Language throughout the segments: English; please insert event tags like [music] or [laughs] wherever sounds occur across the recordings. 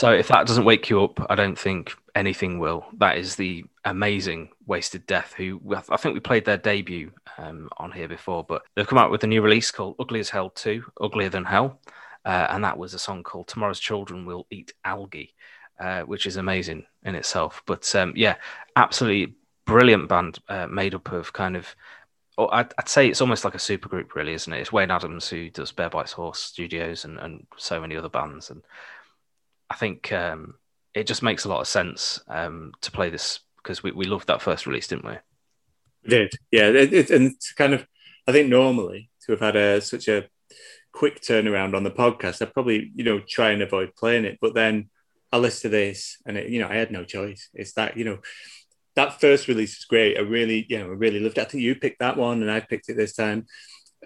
So if that doesn't wake you up, I don't think anything will. That is the amazing Wasted Death, who I think we played their debut um, on here before, but they've come out with a new release called Ugly as Hell 2, Uglier Than Hell. Uh, and that was a song called Tomorrow's Children Will Eat Algae, uh, which is amazing in itself. But um, yeah, absolutely brilliant band uh, made up of kind of oh, I'd, I'd, say it's almost like a supergroup, really, isn't it? It's Wayne Adams who does Bear Bites Horse Studios and, and so many other bands, and I think um, it just makes a lot of sense um, to play this because we, we loved that first release, didn't we? Did, yeah. It, it, and it's kind of, I think normally to have had a such a quick turnaround on the podcast, I'd probably you know try and avoid playing it, but then I listened to this and it, you know I had no choice. It's that you know that first release was great. I really you know I really loved it. I think you picked that one and I picked it this time.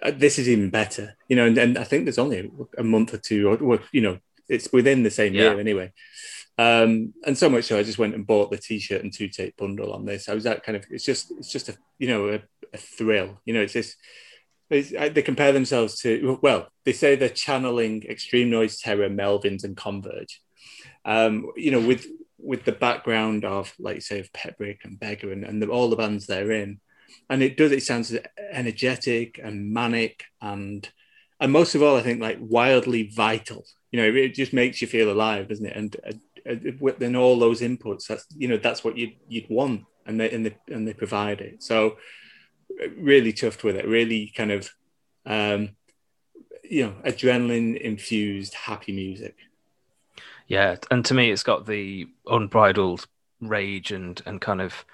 Uh, this is even better, you know, and, and I think there's only a month or two, or, you know, it's within the same yeah. year anyway. Um, and so much so, I just went and bought the T-shirt and two tape bundle on this. I was that kind of. It's just, it's just a, you know, a, a thrill. You know, it's this. It's, they compare themselves to. Well, they say they're channeling Extreme Noise Terror, Melvins, and Converge. Um, you know, with with the background of, like you say, of Petbrick and Beggar and, and the, all the bands they're in, and it does. It sounds energetic and manic and and most of all, I think like wildly vital. You know, it just makes you feel alive, doesn't it? And uh, all those inputs, that's you know that's what you'd you'd want, and they and they and they provide it. So really chuffed with it. Really kind of um, you know adrenaline infused happy music. Yeah, and to me, it's got the unbridled rage and and kind of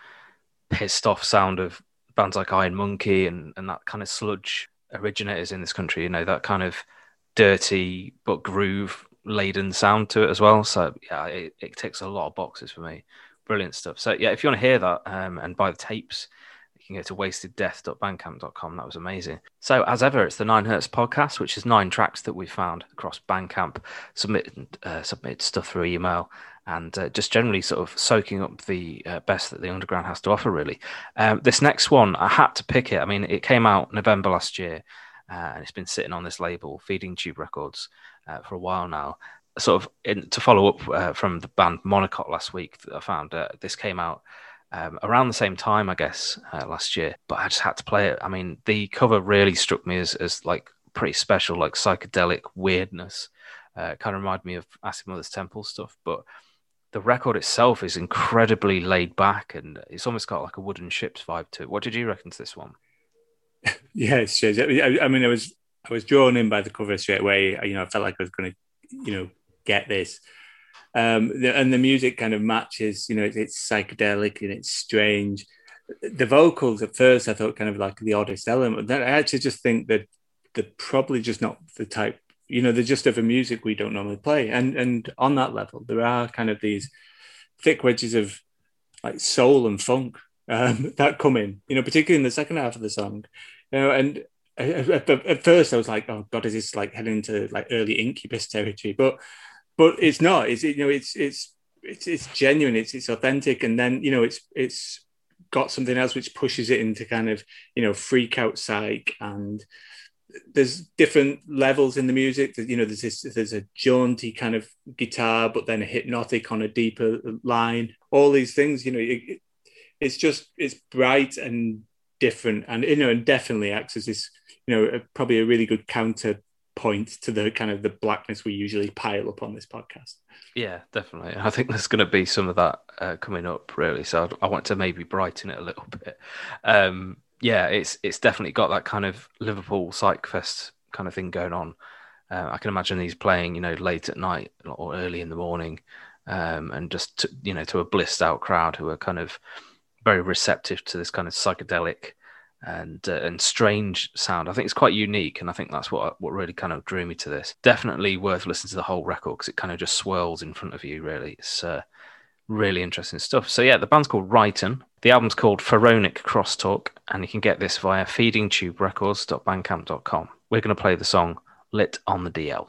pissed off sound of bands like Iron Monkey and and that kind of sludge originators in this country. You know that kind of dirty but groove laden sound to it as well. So yeah, it, it ticks a lot of boxes for me. Brilliant stuff. So yeah, if you want to hear that um, and buy the tapes, can go to wasteddeath.bandcamp.com. That was amazing. So as ever, it's the Nine Hertz podcast, which is nine tracks that we found across Bandcamp, submitted uh, submitted stuff through email, and uh, just generally sort of soaking up the uh, best that the underground has to offer. Really, um, this next one I had to pick it. I mean, it came out November last year, uh, and it's been sitting on this label, Feeding Tube Records, uh, for a while now. Sort of in, to follow up uh, from the band Monocot last week, I found this came out. Um, around the same time, I guess, last year, but I just had to play it. I mean, the cover really struck me as, as like pretty special, like psychedelic weirdness. Uh, kind of reminded me of Acid Mother's Temple stuff, but the record itself is incredibly laid back and it's almost got like a wooden ships vibe to it. What did you reckon to this one? [laughs] yes, strange. I, mean, I was I was drawn in by the cover straight away. You know, I felt like I was going to, you know, get this. Um, and the music kind of matches. You know, it's, it's psychedelic and it's strange. The vocals at first, I thought kind of like the oddest element. Then I actually just think that they're probably just not the type you know, they're just of a music we don't normally play. And and on that level, there are kind of these thick wedges of like soul and funk um, [laughs] that come in, you know, particularly in the second half of the song. You know, and at, at first I was like, oh God, is this like heading into like early Incubus territory? But but it's not. It's you know, it's it's it's it's genuine. It's it's authentic, and then you know, it's it's got something else which pushes it into kind of you know freak out psych and there's different levels in the music. You know, there's this, there's a jaunty kind of guitar, but then a hypnotic on a deeper line. All these things, you know, it, it's just it's bright and different, and you know, and definitely acts as this, you know, probably a really good counterpoint to the kind of the blackness we usually pile up on this podcast. Yeah, definitely. I think there's going to be some of that uh, coming up, really. So I want to maybe brighten it a little bit. Um, yeah, it's it's definitely got that kind of Liverpool psych fest kind of thing going on. Uh, I can imagine he's playing, you know, late at night or early in the morning, um, and just to, you know to a blissed out crowd who are kind of very receptive to this kind of psychedelic and uh, and strange sound. I think it's quite unique, and I think that's what what really kind of drew me to this. Definitely worth listening to the whole record because it kind of just swirls in front of you. Really, it's uh, really interesting stuff. So yeah, the band's called Rhyton. The album's called Pharaonic Crosstalk, and you can get this via feedingtuberecords.bandcamp.com. We're going to play the song Lit on the DL.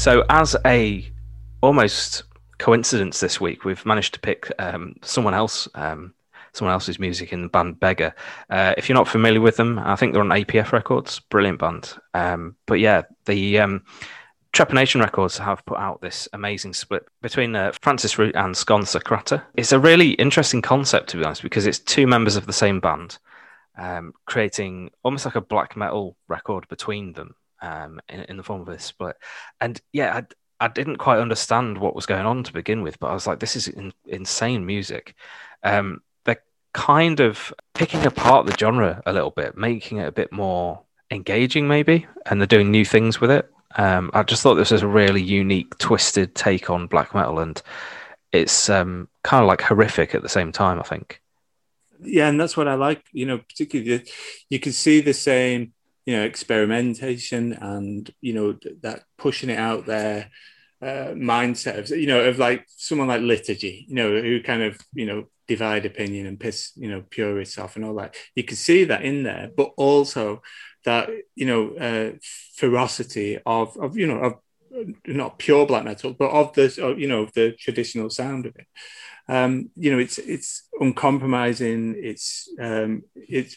So, as a almost coincidence this week, we've managed to pick um, someone else, um, someone else's music in the band Beggar. Uh, if you're not familiar with them, I think they're on APF Records. Brilliant band. Um, but yeah, the um, Trepanation Records have put out this amazing split between uh, Francis Root and Sconsa Kratta. It's a really interesting concept, to be honest, because it's two members of the same band um, creating almost like a black metal record between them um, in, in, the form of this split. And yeah, I, I, didn't quite understand what was going on to begin with, but I was like, this is in, insane music. Um, they're kind of picking apart the genre a little bit, making it a bit more engaging, maybe, and they're doing new things with it. Um, I just thought this was a really unique, twisted take on black metal, and it's um, kind of like horrific at the same time. I think. Yeah, and that's what I like. You know, particularly you can see the same, you know, experimentation and you know that pushing it out there uh, mindset of you know of like someone like liturgy, you know, who kind of you know divide opinion and piss you know purists off and all that. You can see that in there, but also that you know uh, ferocity of of you know of not pure black metal, but of the you know the traditional sound of it. Um, you know, it's it's uncompromising. It's um, it's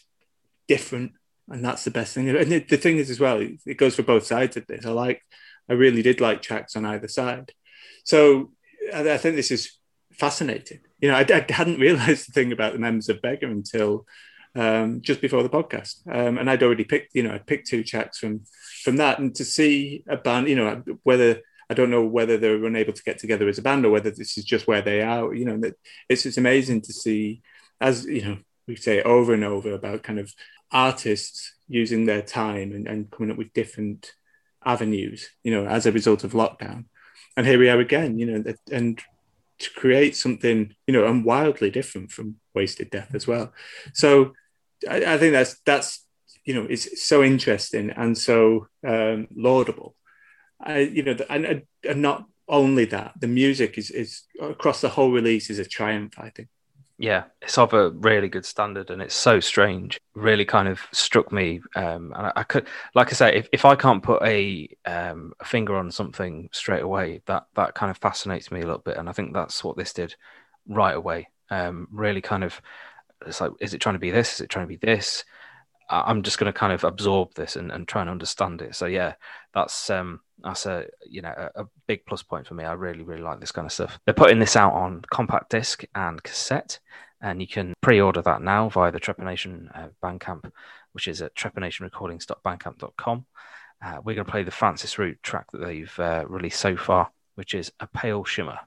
different, and that's the best thing. And the, thing is, as well, it, goes for both sides of this. I like, I really did like tracks on either side. So I, think this is fascinating. You know, I, I hadn't realised the thing about the members of Beggar until um, just before the podcast, um, and I'd already picked, you know, I picked two tracks from from that, and to see a band, you know, whether I don't know whether they're unable to get together as a band or whether this is just where they are. You know, it's it's amazing to see, as you know, we say over and over about kind of artists using their time and, and coming up with different avenues. You know, as a result of lockdown, and here we are again. You know, and to create something, you know, and wildly different from Wasted Death as well. So I, I think that's that's you know it's so interesting and so um, laudable. I, you know, and, and not only that, the music is is across the whole release is a triumph. I think. Yeah, it's of a really good standard, and it's so strange. Really, kind of struck me. Um, and I, I, could, like I say, if, if I can't put a, um, a finger on something straight away, that that kind of fascinates me a little bit, and I think that's what this did right away. Um, really, kind of it's like, is it trying to be this? Is it trying to be this? I'm just going to kind of absorb this and, and try and understand it. So yeah, that's um that's a you know a, a, big plus point for me. I really really like this kind of stuff. They're putting this out on compact disc and cassette, and you can pre-order that now via the Trepanation uh, Bandcamp, which is at trepanationrecordings.bandcamp.com. Uh, we're going to play the Francis Root track that they've uh, released so far, which is a pale shimmer.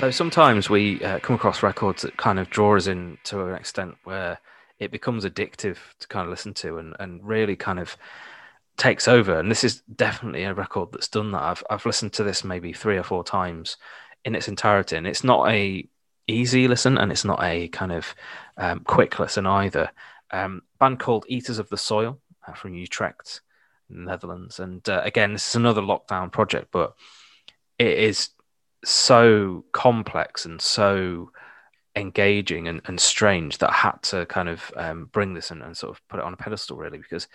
So sometimes we uh, come across records that kind of draw us in to an extent where it becomes addictive to kind of listen to and, and really kind of takes over. And this is definitely a record that's done that. I've, I've listened to this maybe three or four times in its entirety, and it's not a easy listen and it's not a kind of um, quick listen either. Um, band called Eaters of the Soil uh, from Utrecht, Netherlands. And uh, again, this is another lockdown project, but it is so complex and so engaging and, and strange that I had to kind of um, bring this and, and, sort of put it on a pedestal really because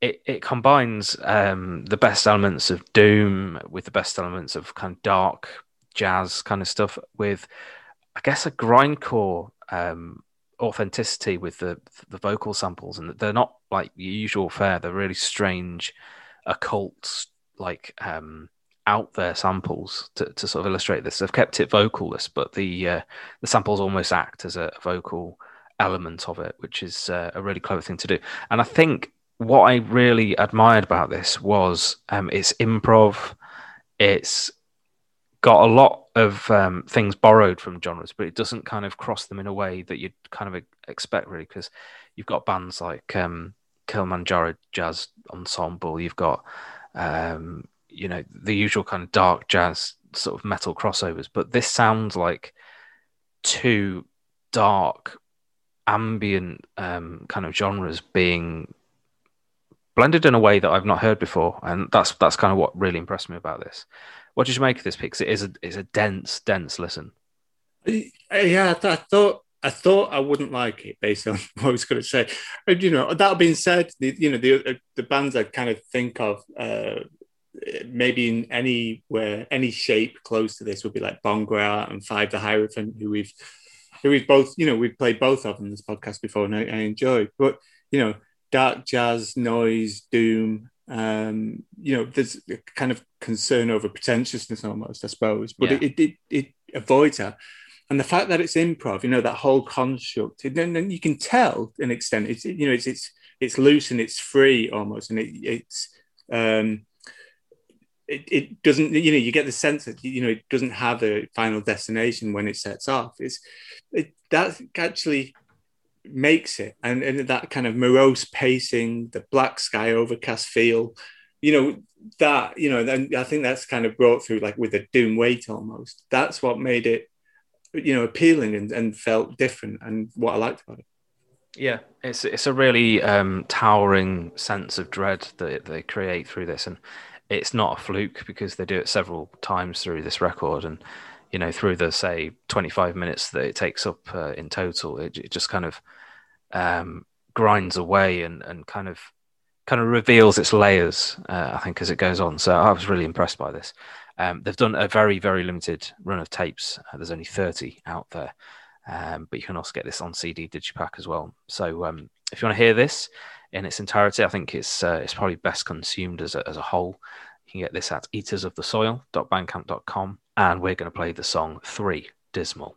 it, it combines um, the best elements of doom with the best elements of kind of dark jazz kind of stuff with I guess a grindcore um, authenticity with the the vocal samples. And they're not like the usual fare. They're really strange occult like um out there samples to, to sort of illustrate this. They've kept it vocalless, but the uh, the samples almost act as a vocal element of it, which is uh, a really clever thing to do. And I think what I really admired about this was um, it's improv. It's got a lot of um, things borrowed from genres, but it doesn't kind of cross them in a way that you'd kind of expect, really, because you've got bands like um, Kilimanjaro Jazz Ensemble, you've got um, you know the usual kind of dark jazz sort of metal crossovers, but this sounds like two dark ambient um, kind of genres being blended in a way that I've not heard before, and that's that's kind of what really impressed me about this. What did you make of this pick? It is a is a dense, dense listen. Yeah, I thought I thought I wouldn't like it based on [laughs] what I was going to say. You know, that being said, the, you know the the bands I kind of think of uh, maybe in anywhere, any shape close to this would be like Bong-Ra and Five the Hierophant, who we've who we've both, you know, we've played both of them in this podcast before, and I, I enjoy. But you know, dark jazz, noise, doom. Um, you know, there's a kind of concern over pretentiousness almost, I suppose, but yeah. it, it, it it avoids that. And the fact that it's improv, you know, that whole construct, and then you can tell an extent, it's you know, it's it's it's loose and it's free almost, and it, it's um it, it doesn't you know you get the sense that you know it doesn't have a final destination when it sets off. It's it that actually makes it and, and that kind of morose pacing the black sky overcast feel you know that you know then i think that's kind of brought through like with a doom weight almost. That's what made it you know appealing and, and felt different and what i liked about it. Yeah it's it's a really um towering sense of dread that they create through this and it's not a fluke because they do it several times through this record. And you know through the say 25 minutes that it takes up uh, in total it, it, just kind of um, grinds away and, and kind of kind of reveals its layers uh, i think as it goes on. So i was really impressed by this. Um, they've done a very very limited run of tapes. Uh, there's only 30 out there. Um, but you can also get this on cd digipack as well. So um, if you want to hear this in its entirety. I think it's uh, it's probably best consumed as a, as a whole. You can get this at eatersofthesoil.bandcamp.com, and we're going to play the song Three Dismal.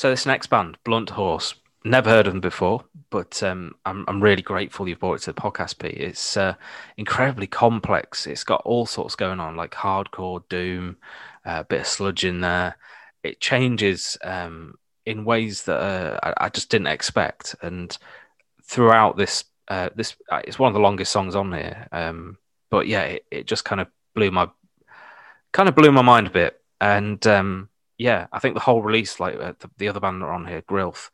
So this next band, Blunt Horse, never heard of them before, but um, I'm I'm really grateful you've brought it to the podcast, Pete. It's uh, incredibly complex. It's got all sorts going on, like hardcore, doom, uh, a bit of sludge in there. It changes um, in ways that uh, I, I, just didn't expect, and throughout this uh, this uh, it's one of the longest songs on here. Um, but yeah, it, it just kind of blew my kind of blew my mind a bit, and um, yeah, I think the whole release, like uh, the, the, other band that are on here, Grilth,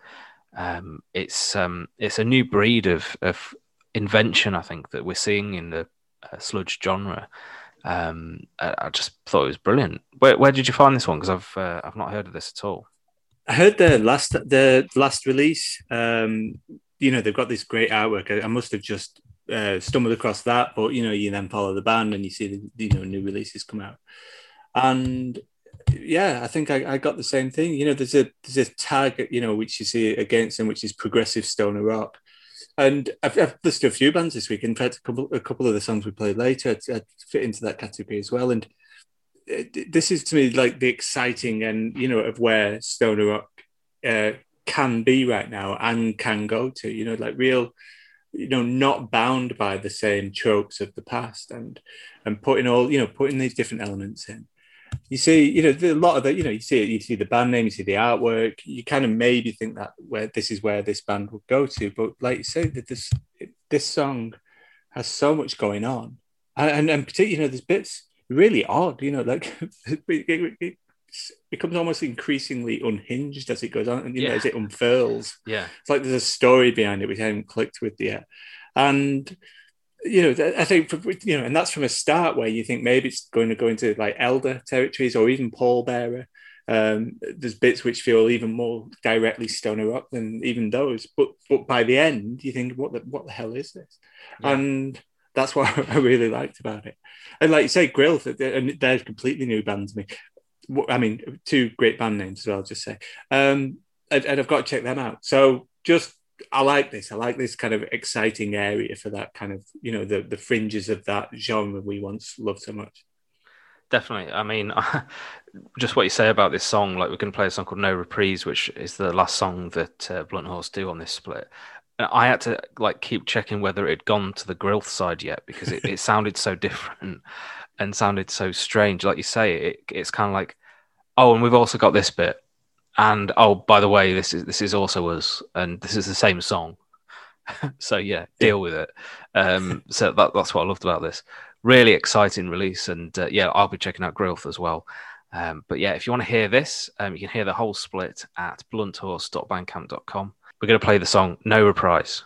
um, it's um, it's a new breed of of invention. I think that we're seeing in the uh, sludge genre. Um, I, I, just thought it was brilliant. Where, where did you find this one? Because I've uh, I've not heard of this at all. I heard the last the last release. Um, you know they've got this great artwork. I, I must have just uh, stumbled across that, but you know you then follow the band and you see the you know new releases come out, and yeah, I think I, I, got the same thing. You know, there's a there's a tag, you know, which you see against them, which is progressive stoner rock. And I've, I've listened to a few bands this week. In fact, a couple a couple of the songs we played later I'd, fit into that category as well. And it, this is to me like the exciting and you know of where stoner rock uh, can be right now and can go to. You know, like real, you know, not bound by the same tropes of the past, and and putting all you know putting these different elements in you see, you know, a lot of the, you know, you see it, you see the band name, you see the artwork, you kind of maybe think that where this is where this band would go to, but like you say, that this this song has so much going on, and and, particularly, you know, there's bits really odd, you know, like [laughs] it, it, becomes almost increasingly unhinged as it goes on, and you yeah. know, as it unfurls. Yeah, it's like there's a story behind it which I haven't clicked with yet, and you know, I think you know, and that's from a start where you think maybe it's going to go into like elder territories or even pallbearer. Um, there's bits which feel even more directly stoner rock than even those, but but by the end you think, what the what the hell is this? Yeah. And that's what [laughs] I really liked about it. And like you say, Grill, and they're completely new band to me. I mean, two great band names as well. I'll just say, um, and, and I've got to check them out. So just I like this. I like this kind of exciting area for that kind of, you know, the the fringes of that genre we once loved so much. Definitely. I mean, [laughs] just what you say about this song, like we're going to play a song called No Reprise, which is the last song that uh, Blunt Horse do on this split. I had to like keep checking whether it had gone to the Grilth side yet because it, it [laughs] sounded so different and sounded so strange. Like you say, it, it's kind of like, oh, and we've also got this bit and oh, by the way, this is this is also us, and this is the same song. [laughs] so yeah, deal with it. Um, so that, that's what I loved about this. Really exciting release, and uh, yeah, I'll be checking out Growth as well. Um, but yeah, if you want to hear this, um, you can hear the whole split at blunthorse.bandcamp.com. We're going to play the song No Reprise.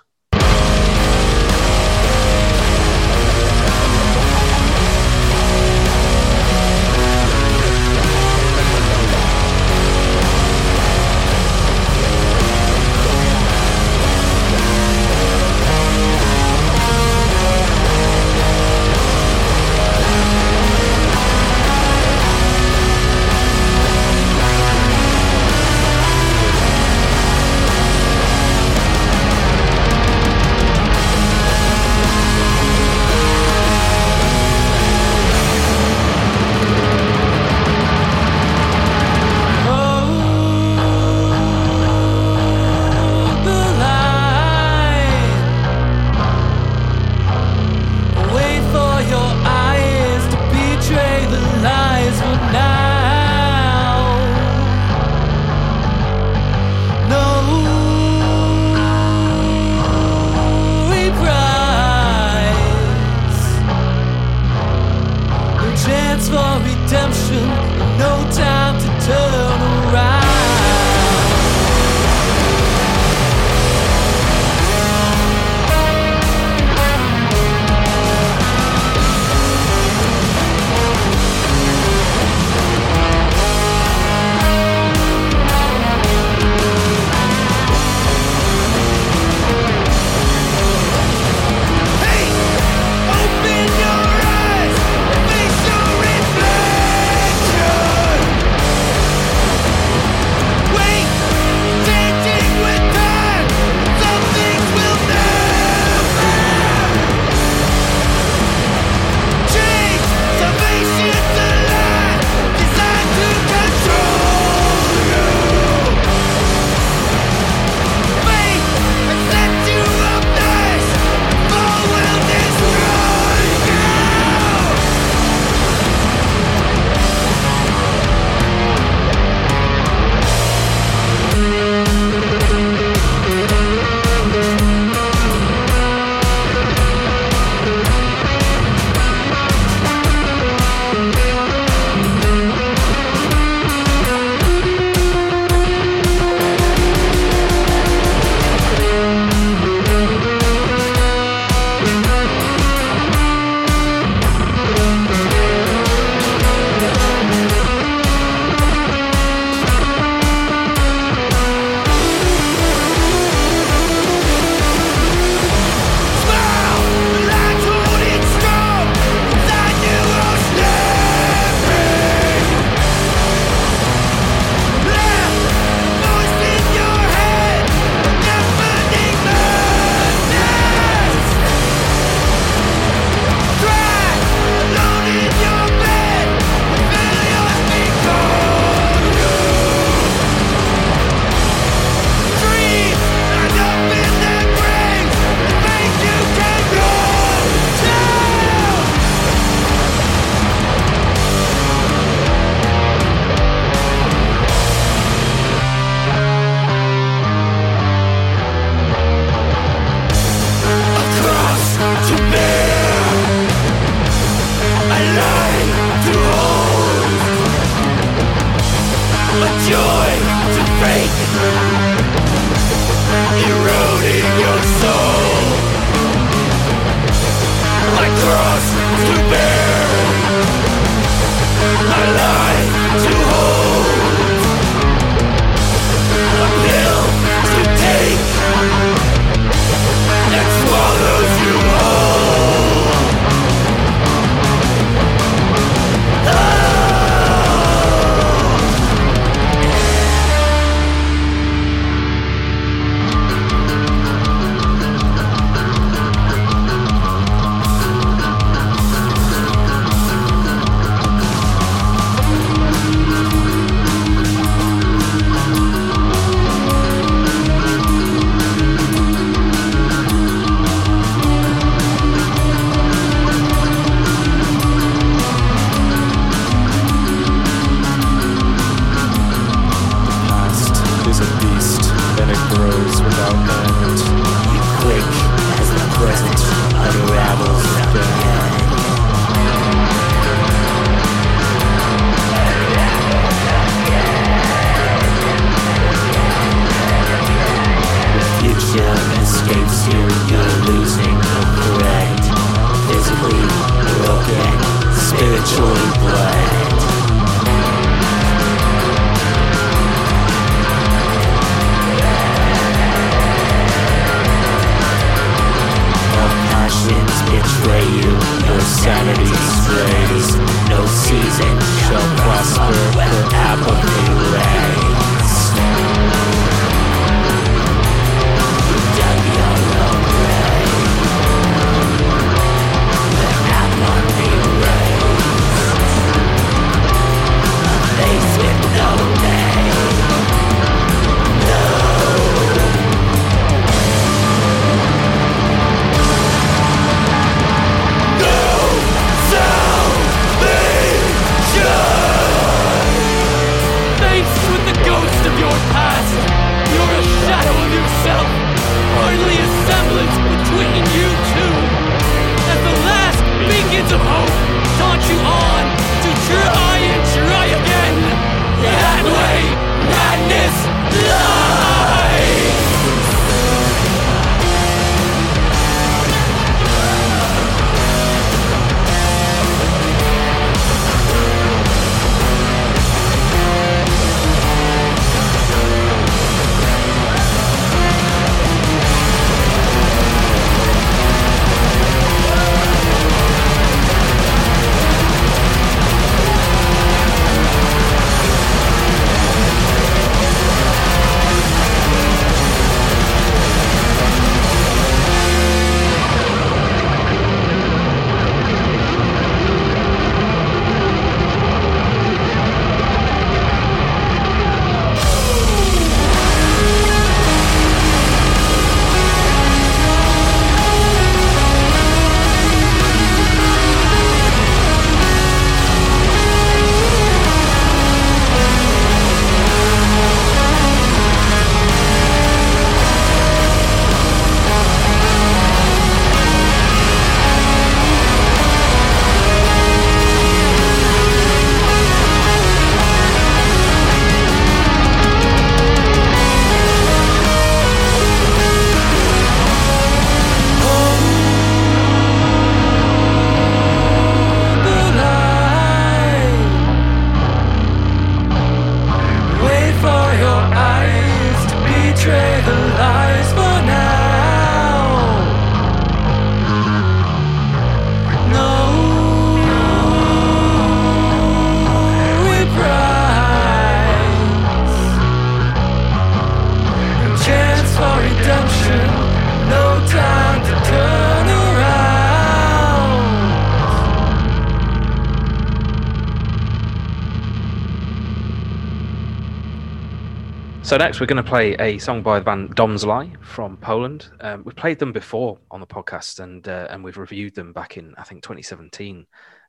So next, we're going to play a song by the band Dom Zly from Poland. Um, we've played them before on the podcast, and uh, and we've reviewed them back in I think 2017,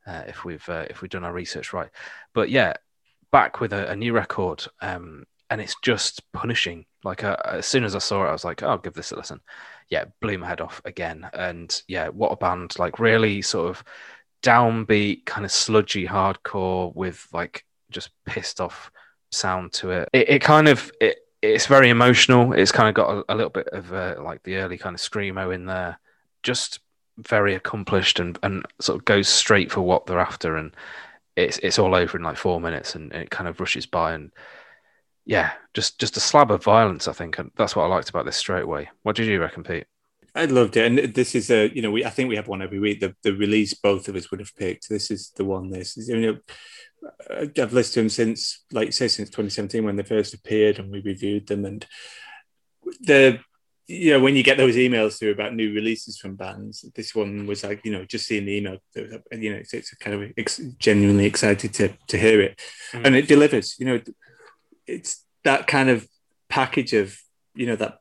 uh, if we've uh, if we've done our research right. But yeah, back with a, a new record, um, and it's just punishing. Like uh, as soon as I saw it, I was like, oh, I'll give this a listen. Yeah, blew my head off again, and yeah, what a band! Like really sort of downbeat, kind of sludgy hardcore with like just pissed off sound to it. It, it kind of it, it's very emotional. It's kind of got a, a little bit of uh, like the early kind of screamo in there. Just very accomplished and and sort of goes straight for what they're after, and it's it's all over in like four minutes, and it kind of rushes by and. Yeah, just just a slab of violence. I think and that's what I liked about this straight away. What did you reckon, Pete? I loved it, and this is a you know we I think we have one every week. The the release both of us would have picked. This is the one. This is you know I've listened to them since, like you say, since 2017 when they first appeared, and we reviewed them. And the, you know, when you get those emails through about new releases from bands, this one was like, you know, just seeing the email, you know, it's, it's kind of ex- genuinely excited to to hear it, mm. and it delivers. You know, it's that kind of package of, you know, that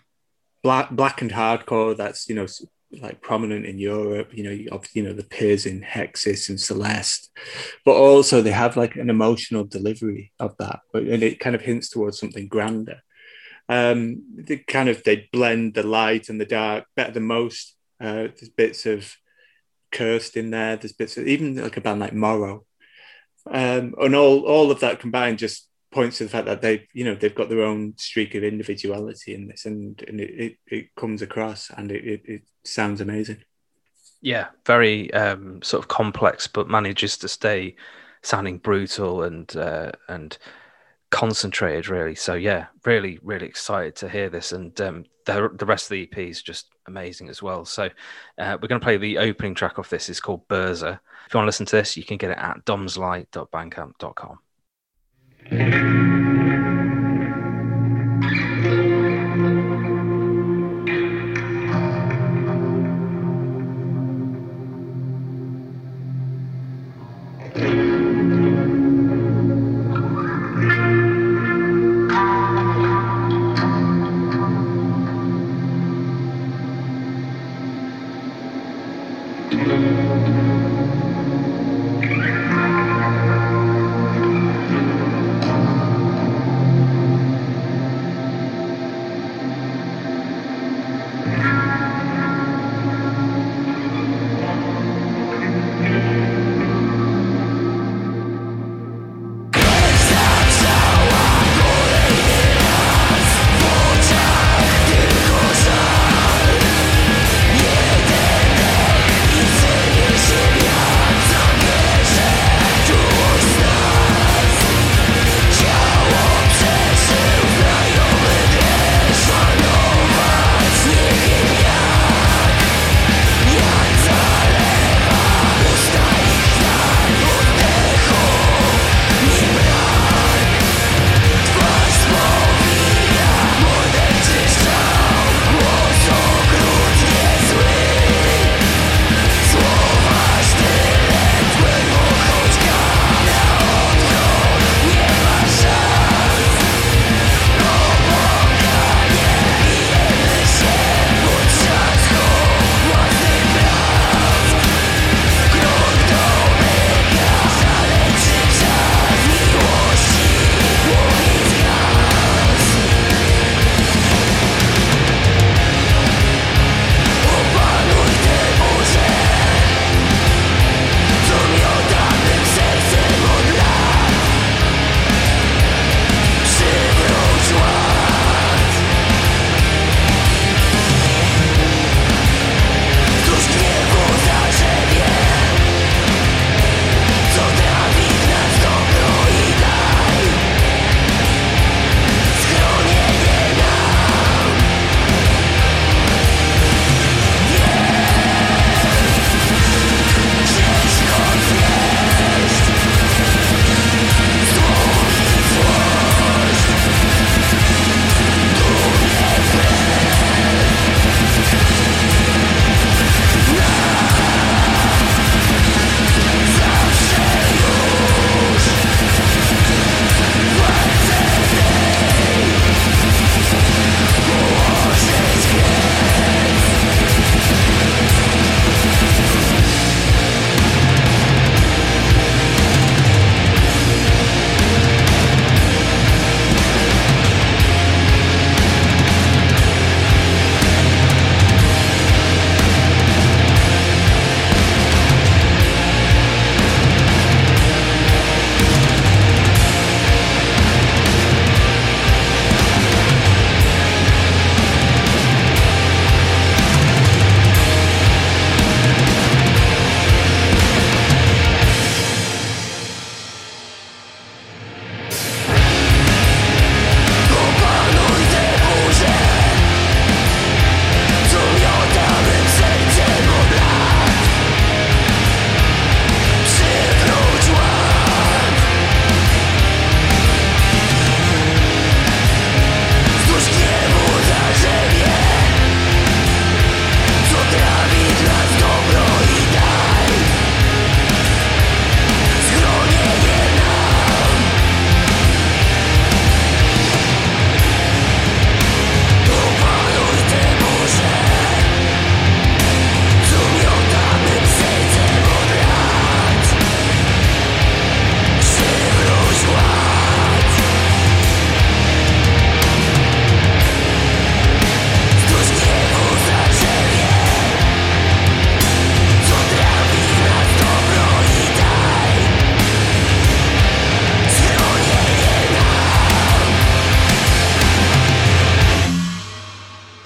black black and hardcore that's you know like prominent in Europe. You know, you, you know the peers in Hexis and Celeste, but also they have like an emotional delivery of that, and it kind of hints towards something grander. Um, they kind of they blend the light and the dark better than most. Uh, there's bits of cursed in there. There's bits of even like a band like Morrow, um, and all all of that combined just points to the fact that they you know they've got their own streak of individuality in this and, and it, it, it comes across and it, it, it, sounds amazing. Yeah very um, sort of complex but manages to stay sounding brutal and uh, and concentrated really. So yeah really really excited to hear this and um, the, the rest of the ep is just amazing as well. So uh, we're going to play the opening track of this. It's called Burza. if you want to listen to this you can get it at domzly.bandcamp.com Música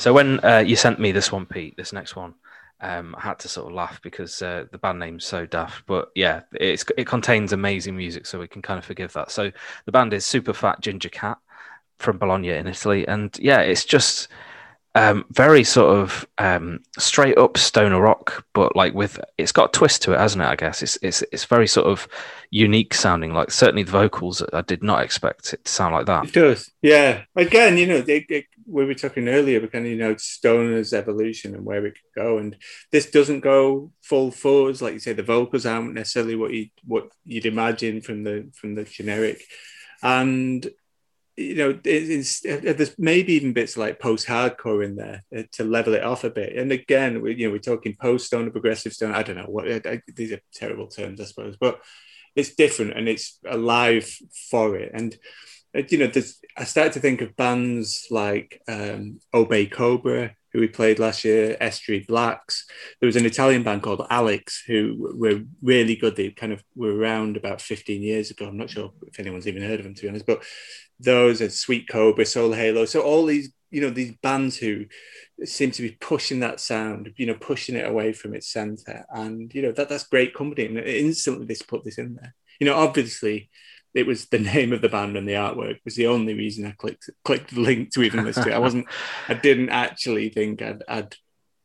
So when uh, you sent me this one, Pete, this next one, um, I had to sort of laugh because uh, the band name's so daft. But yeah, it's it contains amazing music, so we can kind of forgive that. So the band is Super Fat Ginger Cat from Bologna in Italy, and yeah, it's just um, very sort of um, straight up stoner rock, but like with it's got a twist to it, hasn't it? I guess it's it's it's very sort of unique sounding. Like certainly the vocals, I did not expect it to sound like that. It does, yeah. Again, you know, it, it, we were talking earlier, but kind of you know, stoner's evolution and where it could go, and this doesn't go full force, like you say. The vocals aren't necessarily what you what you'd imagine from the from the generic, and you know, it's, there's maybe even bits like post-hardcore in there uh, to level it off a bit. And again, we, you know, we're talking post-stone, progressive stone. I don't know what I, these are terrible terms, I suppose, but it's different and it's alive for it. And you know, I started to think of bands like um, Obey Cobra, who we played last year, Estuary Blacks. There was an Italian band called Alex who were really good. They kind of were around about 15 years ago. I'm not sure if anyone's even heard of them, to be honest, but those and Sweet Cobra, Soul Halo. So all these, you know, these bands who seem to be pushing that sound, you know, pushing it away from its center. And, you know, that that's great company. And instantly they put this in there. You know, obviously it was the [laughs] name of the band and the artwork was the only reason I clicked clicked the link to even listen to it. I wasn't [laughs] I didn't actually think I'd I'd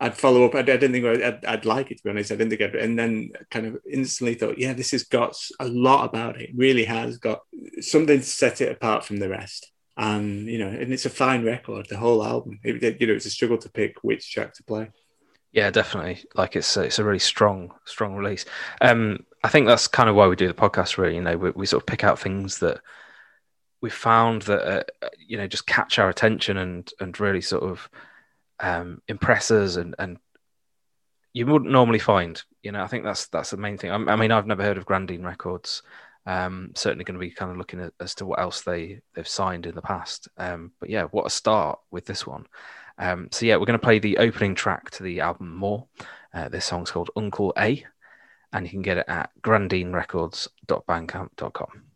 I'd follow up. I, didn't think I'd, I'd, like it to be honest. I didn't think I'd, and then kind of instantly thought, yeah, this has got a lot about it. it. Really has got something to set it apart from the rest. And you know, and it's a fine record. The whole album. It, you know, it's a struggle to pick which track to play. Yeah, definitely. Like it's a, it's a really strong strong release. Um, I think that's kind of why we do the podcast. Really, you know, we, we sort of pick out things that we found that uh, you know just catch our attention and and really sort of um, impressors and and you wouldn't normally find. You know, I think that's that's the main thing. I, I mean, I've never heard of Grandine Records. Um, certainly going to be kind of looking at, as to what else they they've signed in the past. Um, but yeah, what a start with this one. Um, so yeah, we're going to play the opening track to the album More. Uh, this song's called Uncle A, and you can get it at grandinerecords.bandcamp.com.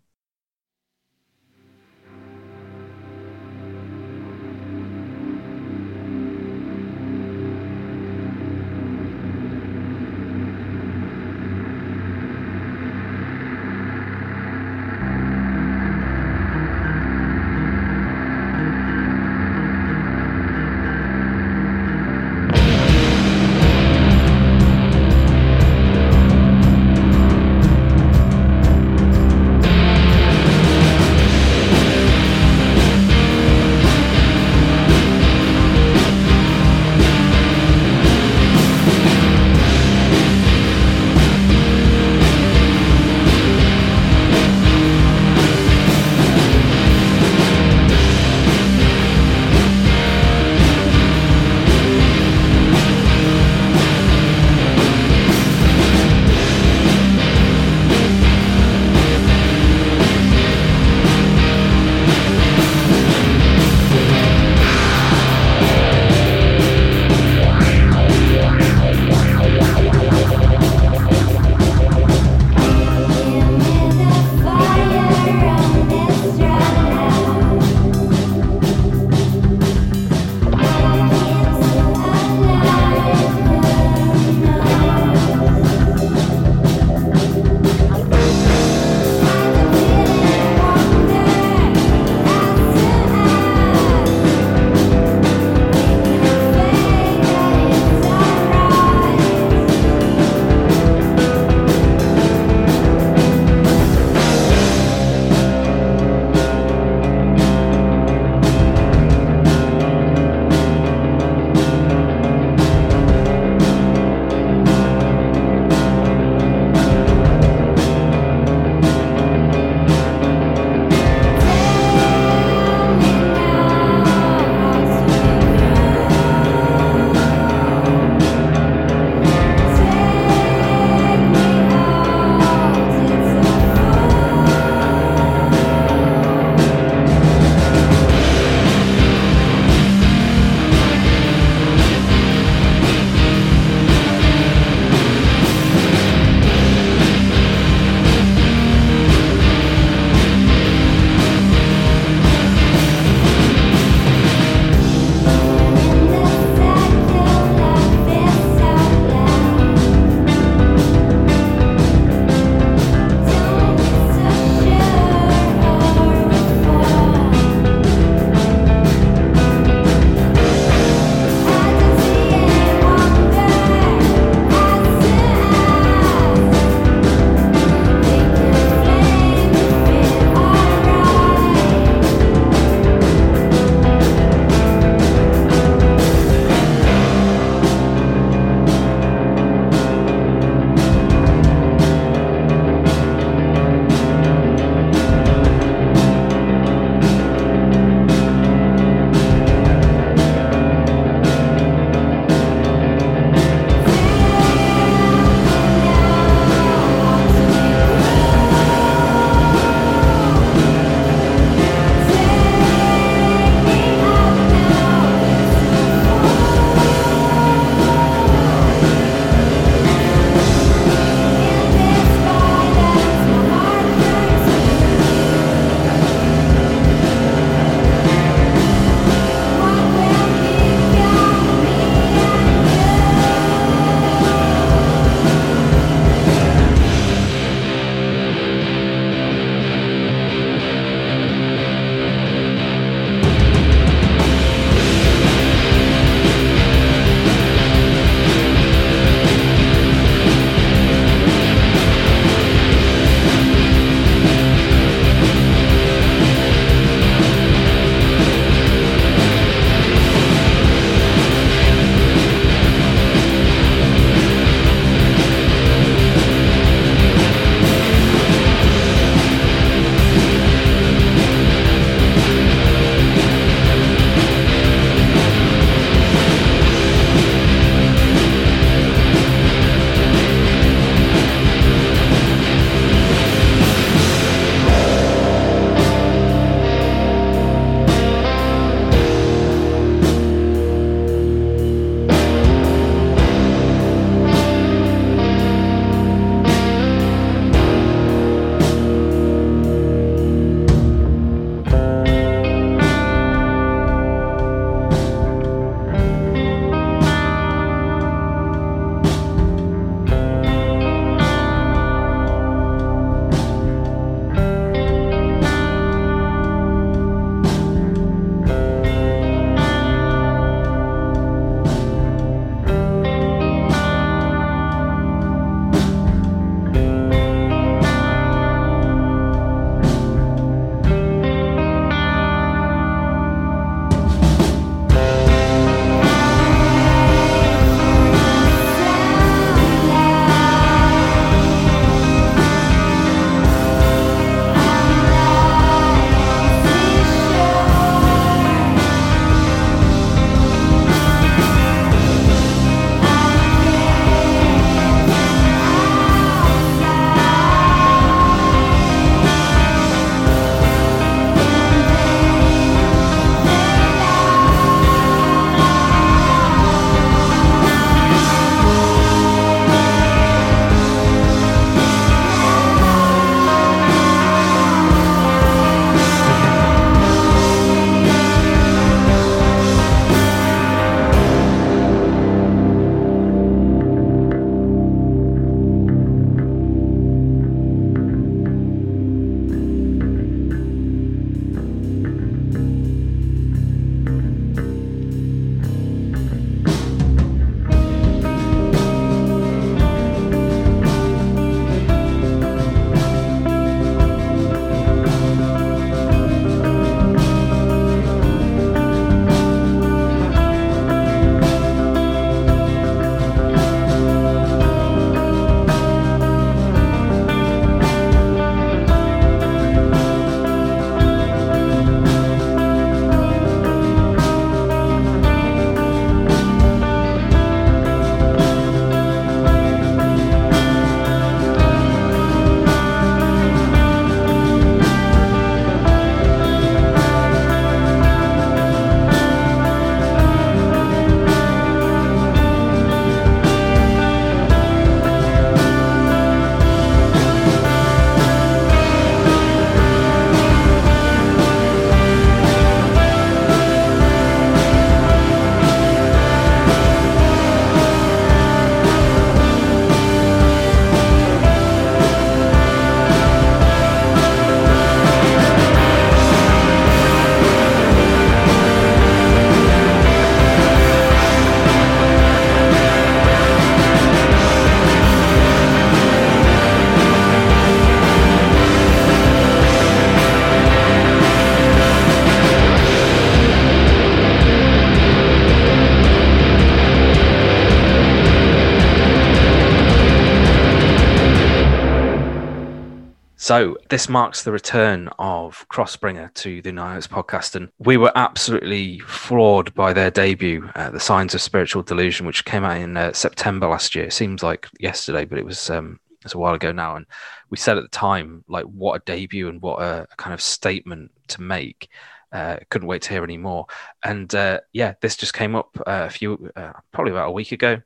So this marks the return of Crossbringer to the Nights podcast, and we were absolutely floored by their debut, uh, "The Signs of Spiritual Delusion," which came out in uh, September last year. It seems like yesterday, but it was um, it was a while ago now. And we said at the time, like, what a debut and what a, a kind of statement to make. Uh, couldn't wait to hear any more. And uh, yeah, this just came up uh, a few, uh, probably about a week ago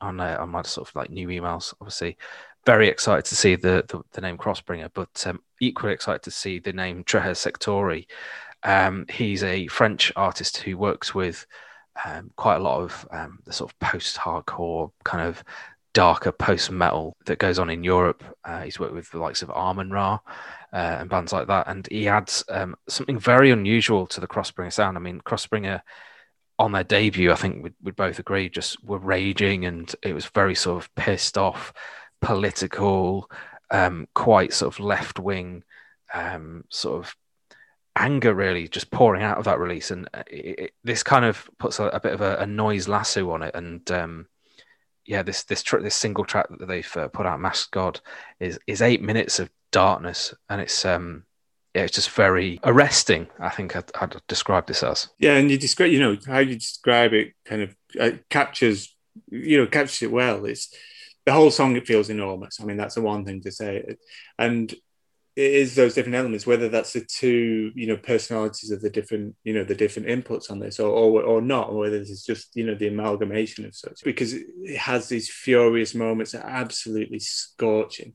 on uh, on my sort of like new emails. Obviously, very excited to see the the, the name Crossbringer, but um, equally excited to see the name Treha Sektori. Um, he's a French artist who works with um, quite a lot of um, the sort of post-hardcore kind of darker post metal that goes on in Europe. Uh, he's worked with the likes of Amenra uh, and bands like that, and he adds um, something very unusual to the Crossbringer sound. I mean, Crossbringer on their debut, I think we'd, we'd both agree, just were raging, and it was very sort of pissed off, political, um, quite sort of left wing, um, sort of anger really just pouring out of that release and uh, it, it, this kind of puts a, a bit of a, a, noise lasso on it and um, yeah, this this tr- this single track that they've uh, put out, Masked God, is is eight minutes of darkness, and it's um yeah, it's just very arresting. I think I'd, I'd describe this as. Yeah, and you describe, you know, how you describe it, kind of uh, captures, you know, captures it well. It's the whole song. It feels enormous. I mean, that's the one thing to say, and it is those different elements, whether that's the two, you know, personalities of the different, you know, the different inputs on this or, or, or not, or whether it's just, you know, the amalgamation of such, because it has these furious moments that are absolutely scorching.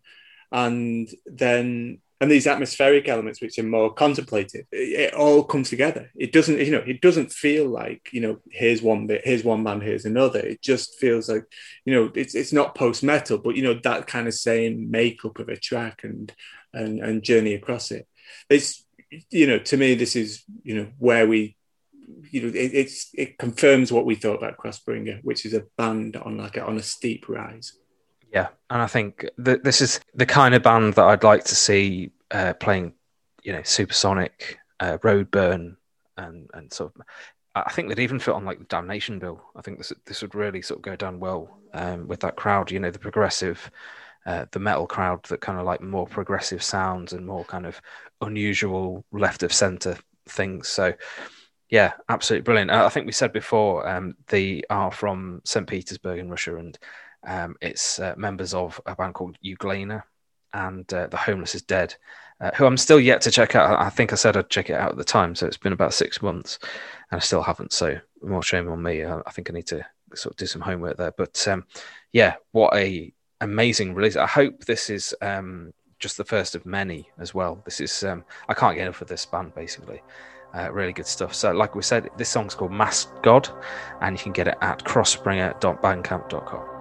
And then, and these atmospheric elements, which are more contemplative, it, it all comes together. It doesn't, you know, it doesn't feel like, you know, here's one bit, here's one band, here's another. It just feels like, you know, it's, it's not post metal, but, you know, that kind of same makeup of a track and, and, and journey across it. It's you know to me this is you know where we you know it, it's it confirms what we thought about Crossbringer, which is a band on like a, on a steep rise. Yeah, and I think that this is the kind of band that I'd like to see uh, playing, you know, Supersonic, uh, Roadburn, and and sort of. I think they'd even fit on like the Damnation bill. I think this this would really sort of go down well um, with that crowd. You know, the progressive uh, the metal crowd that kind of like more progressive sounds and more kind of unusual left of center things. So, yeah, absolutely brilliant. I think we said before um, they are from St. Petersburg in Russia, and um, it's uh, members of a band called Uglena and uh, The Homeless is Dead, uh, who I'm still yet to check out. I think I said I'd check it out at the time, so it's been about six months, and I still haven't. So, more shame on me. I, I think I need to sort of do some homework there. But um, yeah, what a amazing release. I hope this is um, just the first of many as well. This is um, I can't get enough of this band basically. Uh, really good stuff. So, like we said, this song's called Masked God, and you can get it at crossbringer.bandcamp.com.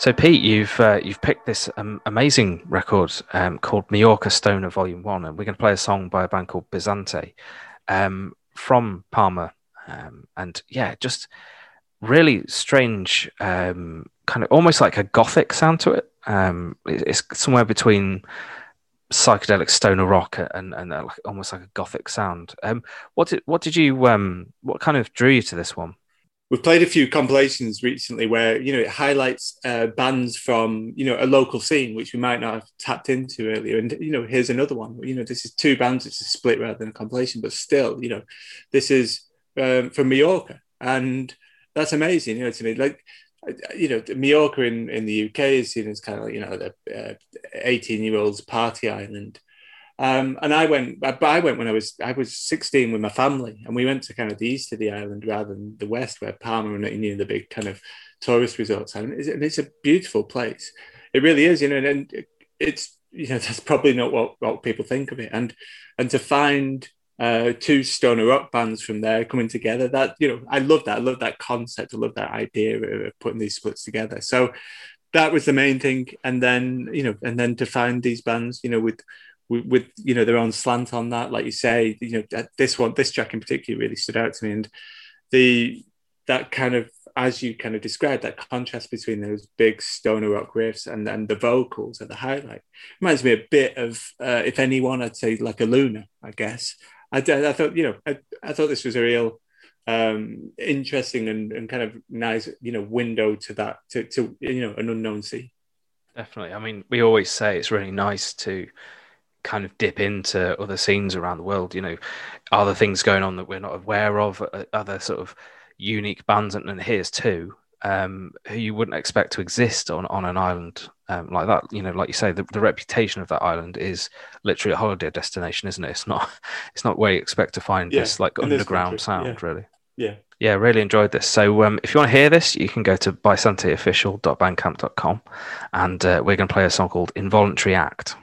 So, Pete, you've uh, you've picked this um, amazing record um, called Majorca Stoner Volume One, and we're going to play a song by a band called Bizante um, from Palma, um, and yeah, just really strange, um, kind of almost like a gothic sound to it. Um, it's somewhere between psychedelic stoner rock and and uh, almost like a gothic sound. what did what did you what kind of drew you to this one? We've played a few compilations recently where you know it highlights uh, bands from you know a local scene which we might not have tapped into earlier. And you know here's another one. You know this is two bands it's a split rather than a compilation but still you know this is um, from Majorca and that's amazing you know to me like you know Majorca in, in the UK is seen as kind of you know the 18 uh, year olds party island um, and I went, but I went when I was I was 16 with my family, and we went to kind of the east of the island rather than the west, where Palma and the big kind of tourist resorts. And it's, and it's a beautiful place. It really is, you know, and it's you know [laughs] that's probably not what, what people think of it. And and to find uh, two stoner rock bands from there coming together, that you know, I love that. I love that concept. I love that idea of putting these splits together. So that was the main thing. And then you know, and then to find these bands, you know, with with, with, you know their own slant on that. Like you say, you know this one, this track in particular, really stood out to me, and the that kind of as you kind of described that contrast between those big stoner rock riffs and then the vocals at the highlight reminds me a bit of uh, if anyone I'd say like a Luna I guess. I, I thought you know I, I thought this was a real um, interesting and, and kind of nice you know window to that to, to you know an unknown sea. Definitely. I mean we always say it's really nice to kind of dip into other scenes around the world. You know, are there things going on that we're not aware of? Other sort of unique bands, and, here's two um, who you wouldn't expect to exist on, on an island um, like that. You know, like you say, the, the reputation of that island is literally a holiday destination, isn't it? It's not [laughs] it's not where you expect to find yeah, this like underground this sound, yeah. really. Yeah. Yeah, really enjoyed this. So, um, if you want to hear this, you can go to bysanteofficial.bandcamp.com and uh, we're going to play a song called Involuntary Act.